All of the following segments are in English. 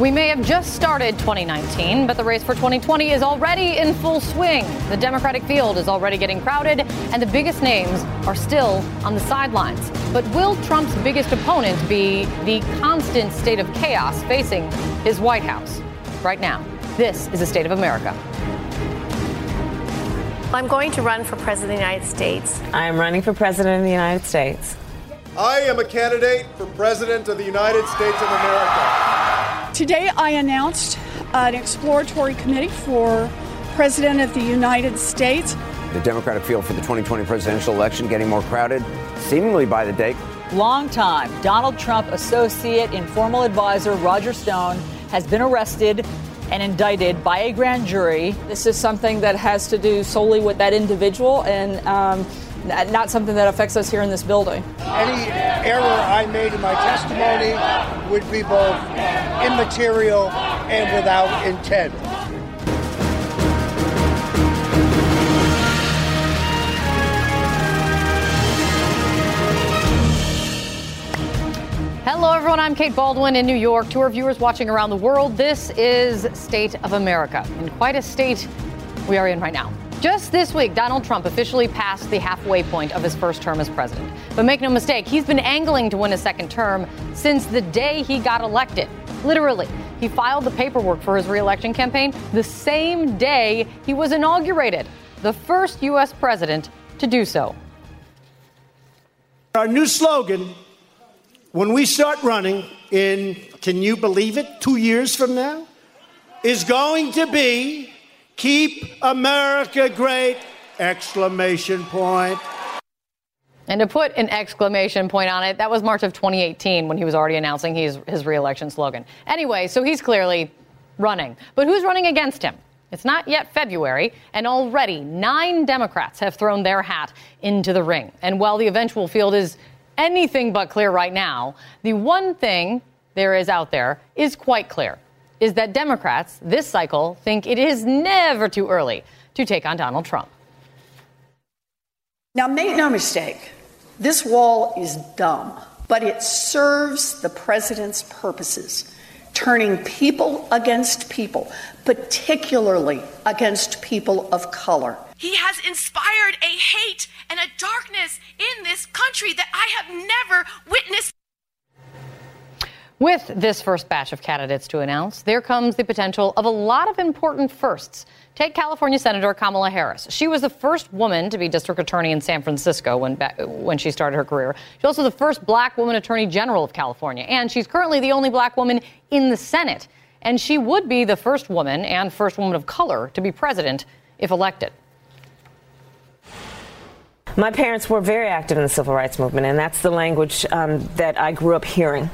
We may have just started 2019, but the race for 2020 is already in full swing. The Democratic field is already getting crowded, and the biggest names are still on the sidelines. But will Trump's biggest opponent be the constant state of chaos facing his White House? Right now, this is the state of America. I'm going to run for President of the United States. I am running for President of the United States. I am a candidate for President of the United States of America. Today, I announced an exploratory committee for President of the United States. The Democratic field for the 2020 presidential election getting more crowded, seemingly by the day. Longtime Donald Trump associate and informal advisor Roger Stone has been arrested and indicted by a grand jury. This is something that has to do solely with that individual and um, not something that affects us here in this building. Any error I made in my testimony would be both immaterial and without intent. Hello, everyone. I'm Kate Bolduan in New York. To our viewers watching around the world, this is State of America. And quite a state we are in right now. Just this week, Donald Trump officially passed the halfway point of his first term as president. But make no mistake, he's been angling to win a second term since the day he got elected. Literally, he filed the paperwork for his reelection campaign the same day he was inaugurated, the first U.S. president to do so. Our new slogan when we start running in, can you believe it, two years from now, is going to be Keep America Great! Exclamation point. And to put an exclamation point on it, that was March of 2018 when he was already announcing his, his reelection slogan. Anyway, so he's clearly running. But who's running against him? It's not yet February, and already nine Democrats have thrown their hat into the ring. And while the eventual field is anything but clear right now, the one thing there is out there is quite clear is that Democrats this cycle think it is never too early to take on Donald Trump. Now, make no mistake, this wall is dumb, but it serves the president's purposes, turning people against people, particularly against people of color. He has inspired a hate and a darkness in this country that I have never witnessed. With this first batch of candidates to announce, there comes the potential of a lot of important firsts. Take California Senator Kamala Harris. She was the first woman to be district attorney in San Francisco when, when she started her career. She's also the first black woman attorney general of California, and she's currently the only black woman in the Senate. And she would be the first woman and first woman of color to be president if elected. My parents were very active in the civil rights movement, and that's the language um, that I grew up hearing.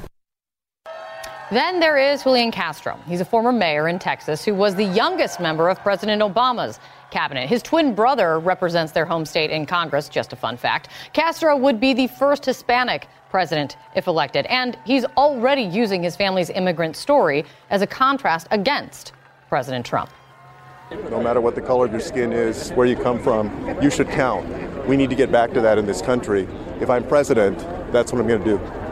Then there is Julian Castro. He's a former mayor in Texas who was the youngest member of President Obama's cabinet. His twin brother represents their home state in Congress, just a fun fact. Castro would be the first Hispanic president if elected, and he's already using his family's immigrant story as a contrast against President Trump. No matter what the color of your skin is, where you come from, you should count. We need to get back to that in this country. If I'm president, that's what I'm going to do.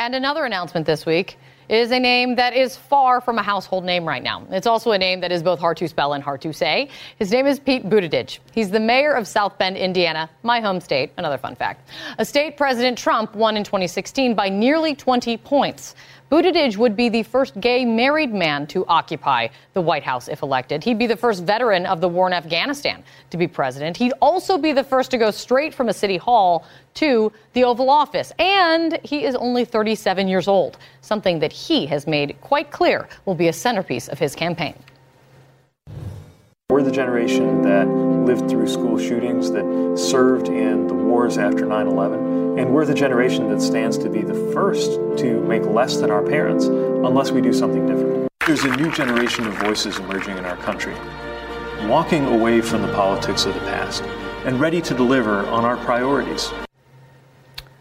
And another announcement this week is a name that is far from a household name right now. It's also a name that is both hard to spell and hard to say. His name is Pete Buttigieg. He's the mayor of South Bend, Indiana, my home state. Another fun fact. A state President Trump won in 2016 by nearly 20 points. Buttigieg would be the first gay married man to occupy the White House if elected. He'd be the first veteran of the war in Afghanistan to be president. He'd also be the first to go straight from a city hall to the Oval Office. And he is only 37 years old, something that he has made quite clear will be a centerpiece of his campaign. We're the generation that lived through school shootings, that served in the wars after 9 11. And we're the generation that stands to be the first to make less than our parents unless we do something different. There's a new generation of voices emerging in our country, walking away from the politics of the past and ready to deliver on our priorities.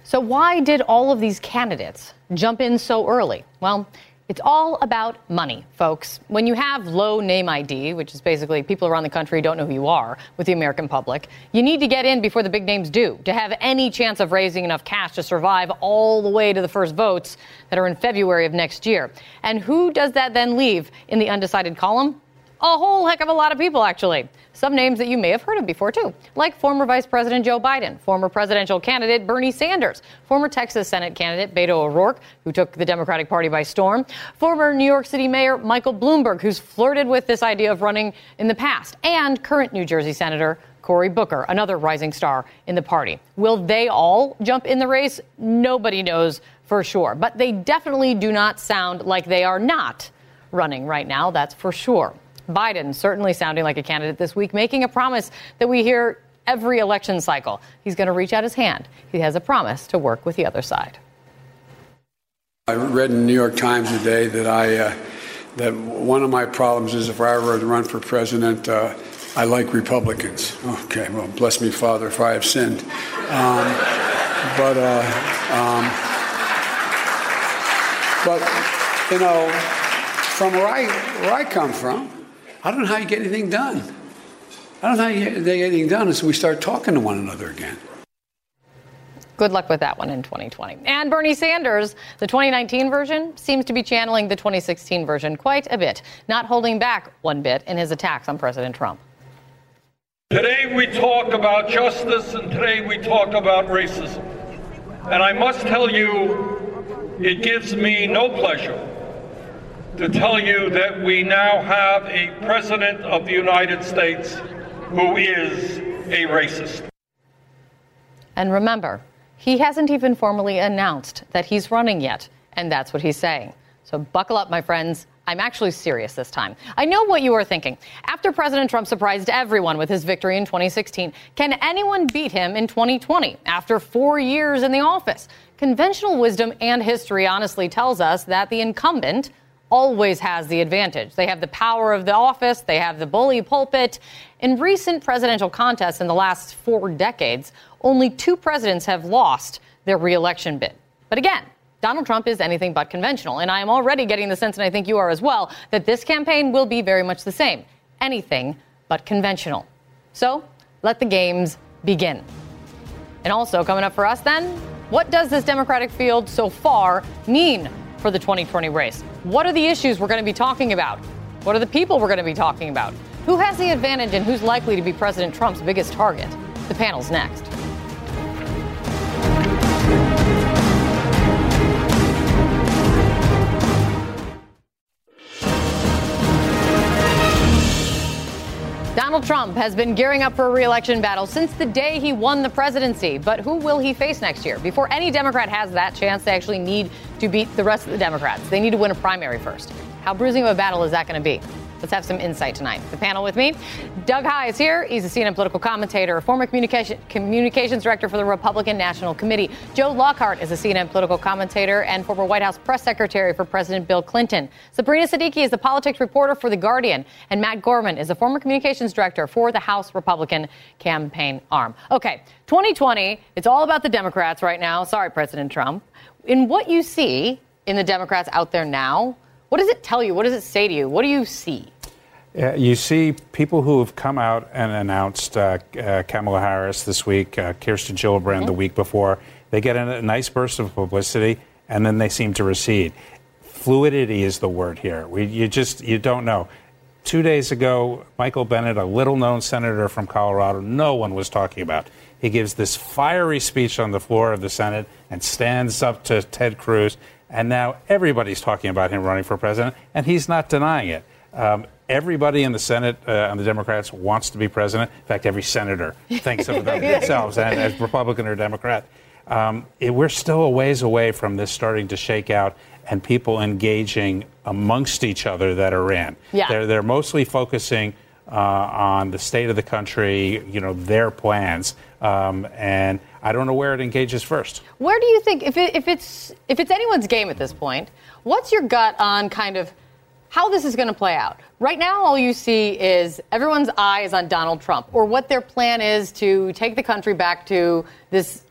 So, why did all of these candidates jump in so early? Well, it's all about money, folks. When you have low name ID, which is basically people around the country don't know who you are with the American public, you need to get in before the big names do to have any chance of raising enough cash to survive all the way to the first votes that are in February of next year. And who does that then leave in the undecided column? A whole heck of a lot of people, actually. Some names that you may have heard of before, too, like former Vice President Joe Biden, former presidential candidate Bernie Sanders, former Texas Senate candidate Beto O'Rourke, who took the Democratic Party by storm, former New York City Mayor Michael Bloomberg, who's flirted with this idea of running in the past, and current New Jersey Senator Cory Booker, another rising star in the party. Will they all jump in the race? Nobody knows for sure. But they definitely do not sound like they are not running right now, that's for sure. Biden certainly sounding like a candidate this week, making a promise that we hear every election cycle. He's going to reach out his hand. He has a promise to work with the other side. I read in the New York Times today that I uh, that one of my problems is if I ever run for president, uh, I like Republicans. Okay, well, bless me, Father, if I have sinned. Um, but uh, um, but you know, from where I where I come from. I don't know how you get anything done. I don't know how you get anything done until we start talking to one another again. Good luck with that one in 2020. And Bernie Sanders, the 2019 version, seems to be channeling the 2016 version quite a bit, not holding back one bit in his attacks on President Trump. Today we talk about justice and today we talk about racism. And I must tell you, it gives me no pleasure to tell you that we now have a President of the United States who is a racist. And remember, he hasn't even formally announced that he's running yet, and that's what he's saying. So buckle up, my friends. I'm actually serious this time. I know what you are thinking. After President Trump surprised everyone with his victory in 2016, can anyone beat him in 2020 after four years in the office? Conventional wisdom and history honestly tells us that the incumbent always has the advantage. They have the power of the office, they have the bully pulpit. In recent presidential contests in the last four decades, only two presidents have lost their reelection bid. But again, Donald Trump is anything but conventional. And I am already getting the sense, and I think you are as well, that this campaign will be very much the same anything but conventional. So let the games begin. And also, coming up for us then, what does this Democratic field so far mean for the 2020 race. What are the issues we're going to be talking about? What are the people we're going to be talking about? Who has the advantage and who's likely to be President Trump's biggest target? The panel's next. Donald Trump has been gearing up for a reelection battle since the day he won the presidency. But who will he face next year? Before any Democrat has that chance, they actually need to beat the rest of the Democrats. They need to win a primary first. How bruising of a battle is that going to be? Let's have some insight tonight. The panel with me, Doug Heye is here. He's a CNN political commentator, former communication, communications director for the Republican National Committee. Joe Lockhart is a CNN political commentator and former White House press secretary for President Bill Clinton. Sabrina Siddiqui is the politics reporter for The Guardian, and Matt Gorman is a former communications director for the House Republican campaign arm. Okay, 2020, it's all about the Democrats right now. Sorry, President Trump. In what you see in the Democrats out there now, what does it tell you? What does it say to you? What do you see? Uh, you see people who have come out and announced uh, uh, Kamala Harris this week, uh, Kirsten Gillibrand mm-hmm. the week before. They get a, a nice burst of publicity and then they seem to recede. Fluidity is the word here. We, you just you don't know. Two days ago, Michael Bennet, a little-known senator from Colorado, no one was talking about. He gives this fiery speech on the floor of the Senate and stands up to Ted Cruz and now everybody's talking about him running for president, and he's not denying it. Um, everybody in the Senate uh, on the Democrats wants to be president. In fact, every senator thinks of themselves and as Republican or Democrat. Um, it, we're still a ways away from this starting to shake out and people engaging amongst each other that are in. Yeah. They're, they're mostly focusing uh, on the state of the country, you know, their plans. Um, and I don't know where it engages first. Where do you think, if, it, if it's if it's anyone's game at this point, what's your gut on kind of how this is going to play out? Right now, all you see is everyone's eye is on Donald Trump, or what their plan is to take the country back to this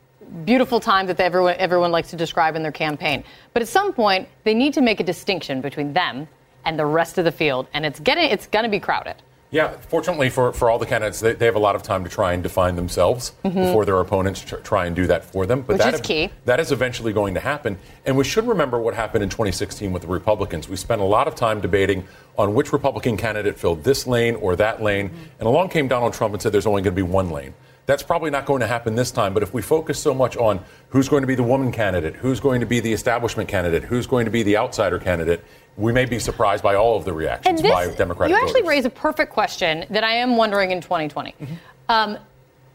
beautiful time that everyone everyone likes to describe in their campaign. But at some point, they need to make a distinction between them and the rest of the field, and it's getting it's going to be crowded. Yeah, fortunately for, for all the candidates, they, they have a lot of time to try and define themselves Mhm. before their opponents tr- try and do that for them. Which that is key. That is eventually going to happen. And we should remember what happened in 2016 with the Republicans. We spent a lot of time debating on which Republican candidate filled this lane or that lane. And along came Donald Trump and said there's only going to be one lane. That's probably not going to happen this time, but if we focus so much on who's going to be the woman candidate, who's going to be the establishment candidate, who's going to be the outsider candidate, we may be surprised by all of the reactions And by this, Democratic you actually voters. raise a perfect question that I am wondering in 2020. Mm-hmm. Um,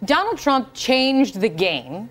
Donald Trump changed the game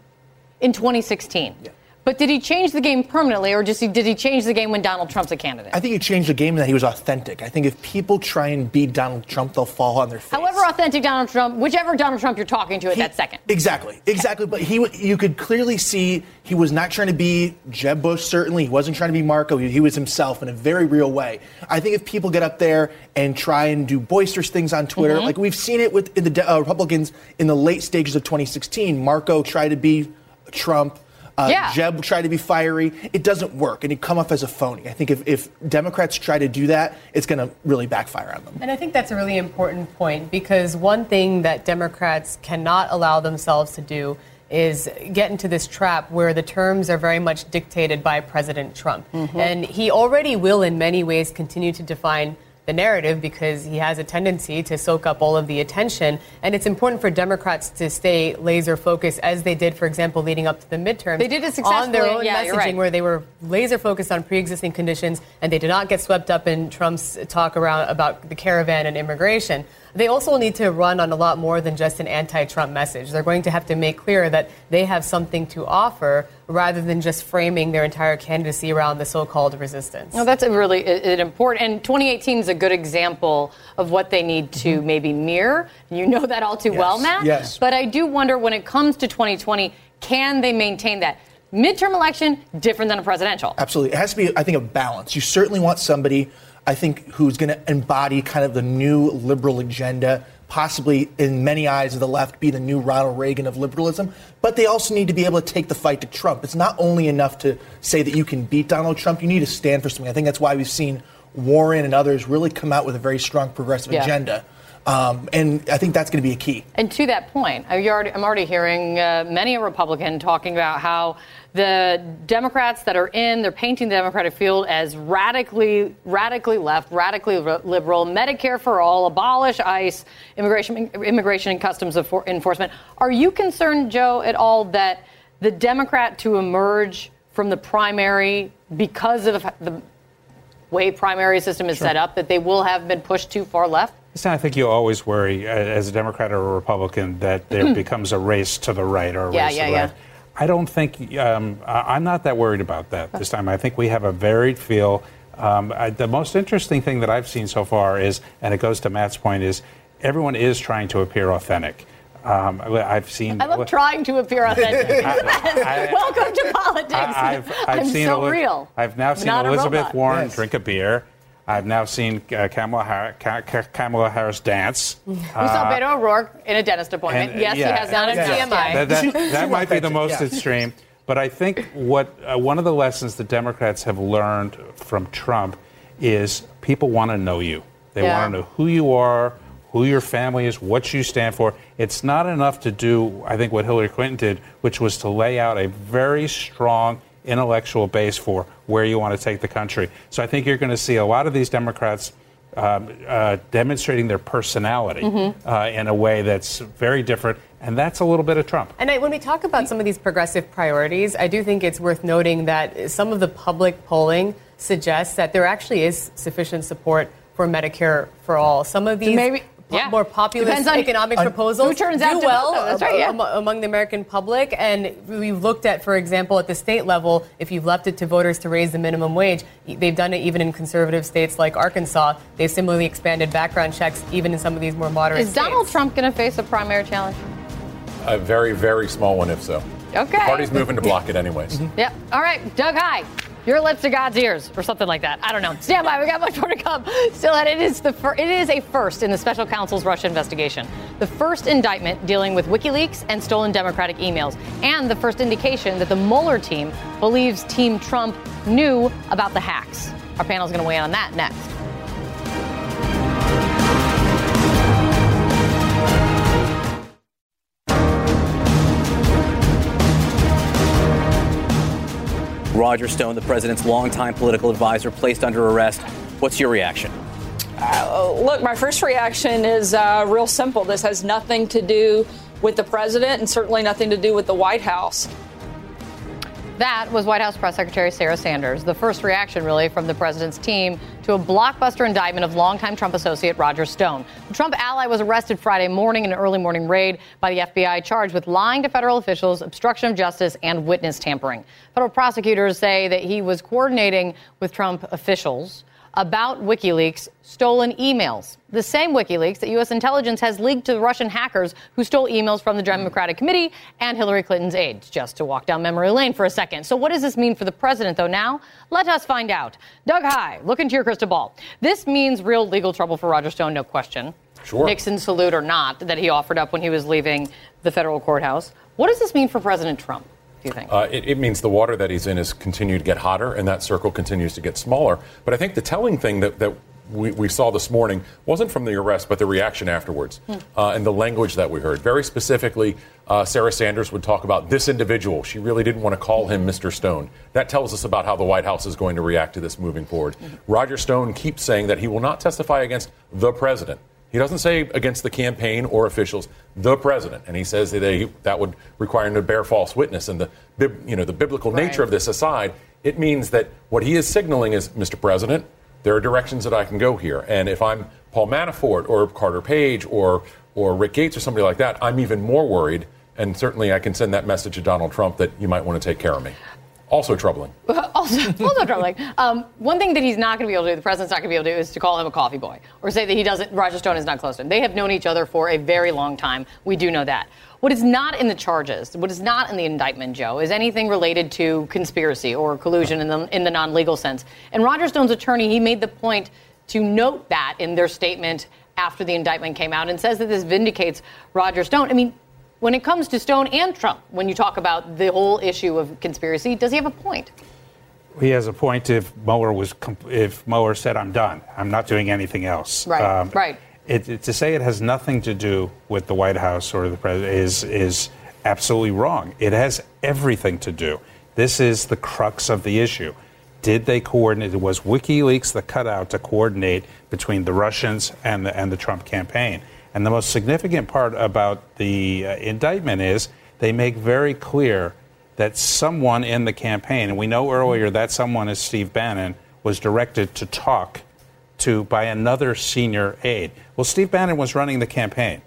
in 2016. But did he change the game permanently, or just he, did he change the game when Donald Trump's a candidate? I think he changed the game in that he was authentic. I think if people try and beat Donald Trump, they'll fall on their face. However authentic Donald Trump, whichever Donald Trump you're talking to at that second. Exactly, exactly. But he, you could clearly see he was not trying to be Jeb Bush. Certainly, he wasn't trying to be Marco. He, he was himself in a very real way. I think if people get up there and try and do boisterous things on Twitter, Mhm. like we've seen it with in the uh, Republicans in the late stages of 2016, Marco tried to be Trump. Uh, Yeah. Jeb tried to be fiery. It doesn't work, and he come off as a phony. I think if, if Democrats try to do that, it's going to really backfire on them. And I think that's a really important point because one thing that Democrats cannot allow themselves to do is get into this trap where the terms are very much dictated by President Trump. Mhm. And he already will, in many ways, continue to define the narrative because he has a tendency to soak up all of the attention. And it's important for Democrats to stay laser focused, as they did, for example, leading up to the midterms. They did it successfully. on their own yeah, messaging, right. where they were laser focused on pre-existing conditions, and they did not get swept up in Trump's talk around about the caravan and immigration. They also need to run on a lot more than just an anti-Trump message. They're going to have to make clear that they have something to offer rather than just framing their entire candidacy around the so-called resistance. No, that's a really i- i- important. And 2018 is a good example of what they need to mm-hmm. maybe mirror. You know that all too well, Matt. yes. But I do wonder when it comes to 2020, can they maintain that? Midterm election, different than a presidential. Absolutely. It has to be, I think, a balance. You certainly want somebody, I think, who's going to embody kind of the new liberal agenda, possibly in many eyes of the left, be the new Ronald Reagan of liberalism. But they also need to be able to take the fight to Trump. It's not only enough to say that you can beat Donald Trump, you need to stand for something. I think that's why we've seen Warren and others really come out with a very strong progressive Yeah. agenda. Um, and I think that's going to be a key. And to that point, I already, I'm already hearing uh, many a Republican talking about how the Democrats that are in, they're painting the Democratic field as radically, radically left, radically liberal, Medicare for all, abolish ICE, immigration, immigration and customs enforcement. Are you concerned, Joe, at all that the Democrat to emerge from the primary because of the way primary system is Sure. set up, that they will have been pushed too far left? Listen, I think you always worry, uh, as a Democrat or a Republican, that there becomes a race to the right or a Yeah, race yeah, to the yeah. left. I don't think um, I- I'm not that worried about that this time. I think we have a varied feel. Um, I, the most interesting thing that I've seen so far is, and it goes to Matt's point, is everyone is trying to appear authentic. Um, I- I've seen. I love trying to appear authentic. I- Welcome to politics. I- I've, I've am seen so Eli- real. I've now seen not Elizabeth. Warren Yes. drink a beer. I've now seen uh, Kamala, Har- Ka- Ka- Kamala Harris dance. We saw Beto O'Rourke in a dentist appointment. and, yes, yeah, he has done a yeah. TMI. That, that- that might be the most yeah. extreme. But I think what uh, one of the lessons the Democrats have learned from Trump is people want to know you. They Yeah. want to know who you are, who your family is, what you stand for. It's not enough to do, I think, what Hillary Clinton did, which was to lay out a very strong intellectual base for where you want to take the country. So I think you're going to see a lot of these Democrats um, uh, demonstrating their personality Mhm. uh, in a way that's very different, and that's a little bit of Trump. And I, when we talk about some of these progressive priorities, I do think it's worth noting that some of the public polling suggests that there actually is sufficient support for Medicare for all. Some of these maybe- po- Yeah. more populist on economic on proposals who turns do out to well vote, though. That's right, yeah. am- among the American public. And we've looked at, for example, at the state level, if you've left it to voters to raise the minimum wage, they've done it even in conservative states like Arkansas. They've similarly expanded background checks even in some of these more moderate Is states. Donald Trump going to face a primary challenge? A very, very small one, if so. Okay. The party's moving to block it anyways. Mm-hmm. Yep. All right, Doug Heye. Your lips to God's ears, or something like that. I don't know. Stand by. We got much more to come. Still, it is the fir- it is a first in the special counsel's Russia investigation. The first indictment dealing with WikiLeaks and stolen Democratic emails, and the first indication that the Mueller team believes Team Trump knew about the hacks. Our panel is going to weigh in on that next. Roger Stone, the president's longtime political advisor, placed under arrest. What's your reaction? Uh, look, my first reaction is uh, real simple. This has nothing to do with the president and certainly nothing to do with the White House. That was White House Press Secretary Sarah Sanders, the first reaction, really, from the president's team to a blockbuster indictment of longtime Trump associate Roger Stone. The Trump ally was arrested Friday morning in an early morning raid by the FBI, charged with lying to federal officials, obstruction of justice, and witness tampering. Federal prosecutors say that he was coordinating with Trump officials about WikiLeaks stolen emails. The same WikiLeaks that U.S. intelligence has leaked to the Russian hackers who stole emails from the Democratic Committee and Hillary Clinton's aides, just to walk down memory lane for a second. So, what does this mean for the president, though, now? Let us find out. Doug Heye, look into your crystal ball. This means real legal trouble for Roger Stone, no question. Sure. Nixon salute or not, that he offered up when he was leaving the federal courthouse. What does this mean for President Trump? Do you think? Uh, it, it means the water that he's in is continued to get hotter, and that circle continues to get smaller. But I think the telling thing that, that we, we saw this morning wasn't from the arrest, but the reaction afterwards Hmm. uh, and the language that we heard. Very specifically, uh, Sarah Sanders would talk about this individual. She really didn't want to call him Mr. Stone. That tells us about how the White House is going to react to this moving forward. Roger Stone keeps saying that he will not testify against the president. He doesn't say against the campaign or officials, the president, and he says that they, that would require him to bear false witness. And the you know the biblical nature of this aside, it means that what he is signaling is, Mr. President, there are directions that I can go here, and if I'm Paul Manafort or Carter Page or or Rick Gates or somebody like that, I'm even more worried. And certainly, I can send that message to Donald Trump that you might want to take care of me. Also troubling. Also, also. Um, one thing that he's not going to be able to do, the president's not going to be able to do, is to call him a coffee boy or say that he doesn't. Roger Stone is not close to him. They have known each other for a very long time. We do know that. What is not in the charges, what is not in the indictment, Joe, is anything related to conspiracy or collusion in the in the non-legal sense. And Roger Stone's attorney, he made the point to note that in their statement after the indictment came out and says that this vindicates Roger Stone. I mean, when it comes to Stone and Trump, when you talk about the whole issue of conspiracy, does he have a point? He has a point if Mueller was if Mueller said I'm done, I'm not doing anything else. Right, right. It, it- to say it has nothing to do with the White House or the president is is absolutely wrong. It has everything to do. This is the crux of the issue. Did they coordinate? Was WikiLeaks the cutout to coordinate between the Russians and the and the Trump campaign? And the most significant part about the uh, indictment is they make very clear that someone in the campaign, and we know earlier that someone is Steve Bannon, was directed to talk to by another senior aide. Well, Steve Bannon was running the campaign.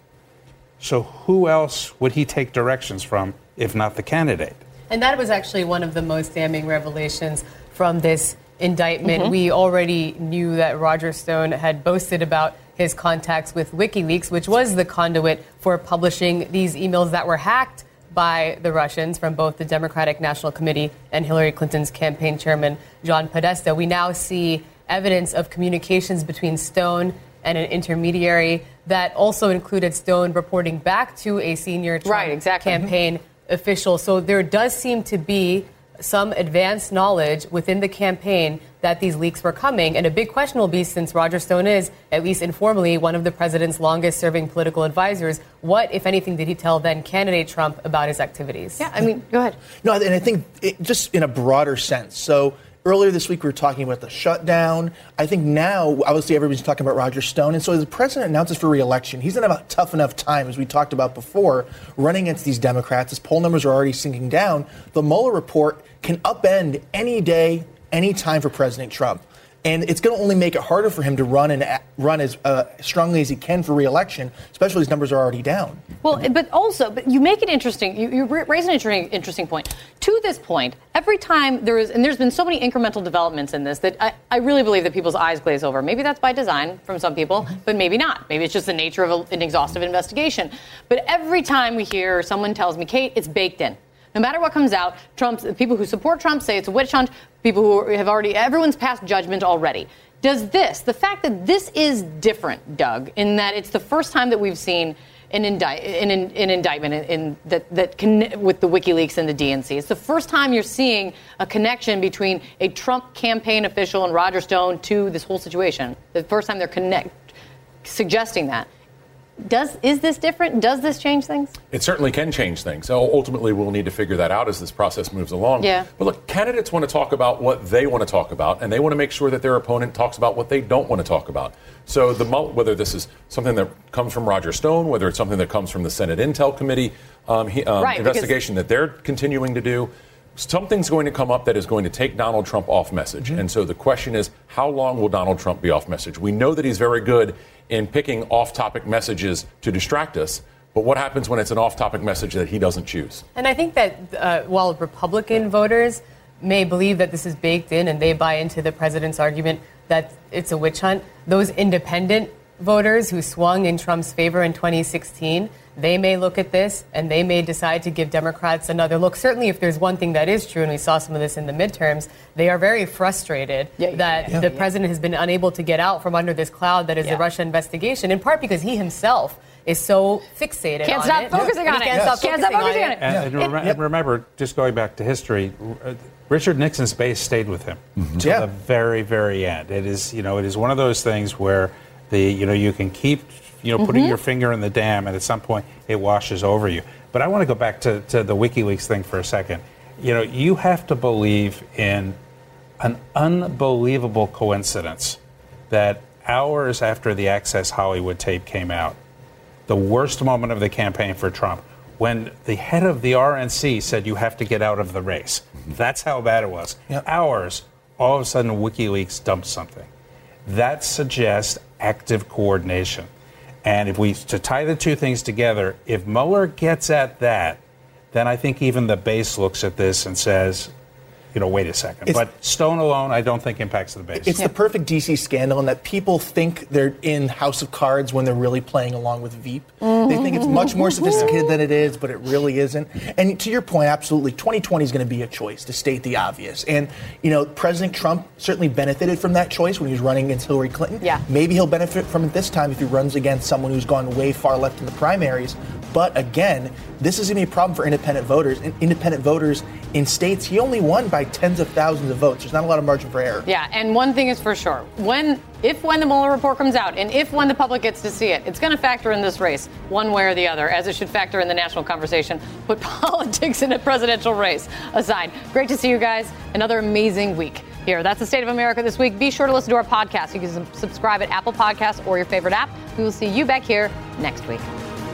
So who else would he take directions from if not the candidate? And that was actually one of the most damning revelations from this indictment. Mm-hmm. Mhm. We already knew that Roger Stone had boasted about his contacts with WikiLeaks, which was the conduit for publishing these emails that were hacked by the Russians from both the Democratic National Committee and Hillary Clinton's campaign chairman, John Podesta. We now see evidence of communications between Stone and an intermediary that also included Stone reporting back to a senior Trump Right, exactly. Mm-hmm. campaign official. So there does seem to be some advanced knowledge within the campaign that these leaks were coming. And a big question will be since Roger Stone is, at least informally, one of the president's longest serving political advisors, what, if anything, did he tell then candidate Trump about his activities? Yeah, I mean, go ahead. No, and I think it, just in a broader sense. So earlier this week we were talking about the shutdown. I think now, obviously, everybody's talking about Roger Stone, and so as the president announces for reelection, he's in a tough enough time, as we talked about before, running against these Democrats. His poll numbers are already sinking down. The Mueller report can upend any day, any time for President Trump. and it's going to only make it harder for him to run and run as uh, strongly as he can for reelection, especially his numbers are already down. Well, but also, but you make it interesting. You, you raise an interesting, interesting point. To this point, every time there is, and there's been so many incremental developments in this that I, I really believe that people's eyes glaze over. Maybe that's by design from some people, but maybe not. Maybe it's just the nature of a, an exhaustive investigation. But every time we hear someone tells me, Kate, it's baked in. No matter what comes out, Trump's people who support Trump say it's a witch hunt. People who have already, everyone's passed judgment already. Does this, the fact that this is different, Doug, in that it's the first time that we've seen an, an, an indictment in, in that, that con- with the WikiLeaks and the DNC. It's the first time you're seeing a connection between a Trump campaign official and Roger Stone to this whole situation. The first time they're connect, suggesting that. Does is this different? Does this change things? It certainly can change things. So ultimately, we'll need to figure that out as this process moves along. Yeah. But look, candidates want to talk about what they want to talk about, and they want to make sure that their opponent talks about what they don't want to talk about. So the whether this is something that comes from Roger Stone, whether it's something that comes from the Senate Intel Committee um, he, um, Right, investigation that they're continuing to do. Something's going to come up that is going to take Donald Trump off message. And so the question is, how long will Donald Trump be off message? We know that he's very good in picking off topic messages to distract us. But what happens when it's an off topic message that he doesn't choose? And I think that uh, while Republican voters may believe that this is baked in and they buy into the president's argument that it's a witch hunt, those independent voters who swung in Trump's favor in 2016, they may look at this and they may decide to give Democrats another look. Certainly, if there's one thing that is true, and we saw some of this in the midterms, they are very frustrated that yeah. the Yeah. president has been unable to get out from under this cloud that is Yeah. the Russia investigation, in part because he himself is so fixated Can't on stop it. focusing And on he it. Can't stop Can't stop focusing focusing on on it. it. And, and remem- and remember, just going back to history, uh, Richard Nixon's base stayed with him to Yeah. the very, very end. It is, you know, it is one of those things where the, you know, you can keep, you know, putting Mm-hmm. your finger in the dam, and at some point it washes over you. But I want to go back to, to the WikiLeaks thing for a second. You know, you have to believe in an unbelievable coincidence that hours after the Access Hollywood tape came out, the worst moment of the campaign for Trump, when the head of the RNC said you have to get out of the race. That's how bad it was. Hours, all of a sudden WikiLeaks dumped something. That suggests active coordination. And if we to tie the two things together, if Mueller gets at that, then I think even the base looks at this and says, you know, wait a second. It's- but Stone alone, I don't think impacts the base. It's the perfect DC scandal in that people think they're in House of Cards when they're really playing along with Veep. They think it's much more sophisticated than it is, but it really isn't. And to your point, absolutely, 2020 is going to be a choice, to state the obvious. And, you know, President Trump certainly benefited from that choice when he was running against Hillary Clinton. Yeah. Maybe he'll benefit from it this time if he runs against someone who's gone way far left in the primaries. But again, this is going to be a problem for independent voters. And independent voters in states, he only won by tens of thousands of votes. There's not a lot of margin for error. Yeah, and one thing is for sure: when, if when the Mueller report comes out, and if when the public gets to see it, it's going to factor in this race one way or the other, as it should factor in the national conversation. Put politics in a presidential race aside. Great to see you guys. Another amazing week here. That's the state of America this week. Be sure to listen to our podcast. You can subscribe at Apple Podcasts or your favorite app. We will see you back here next week.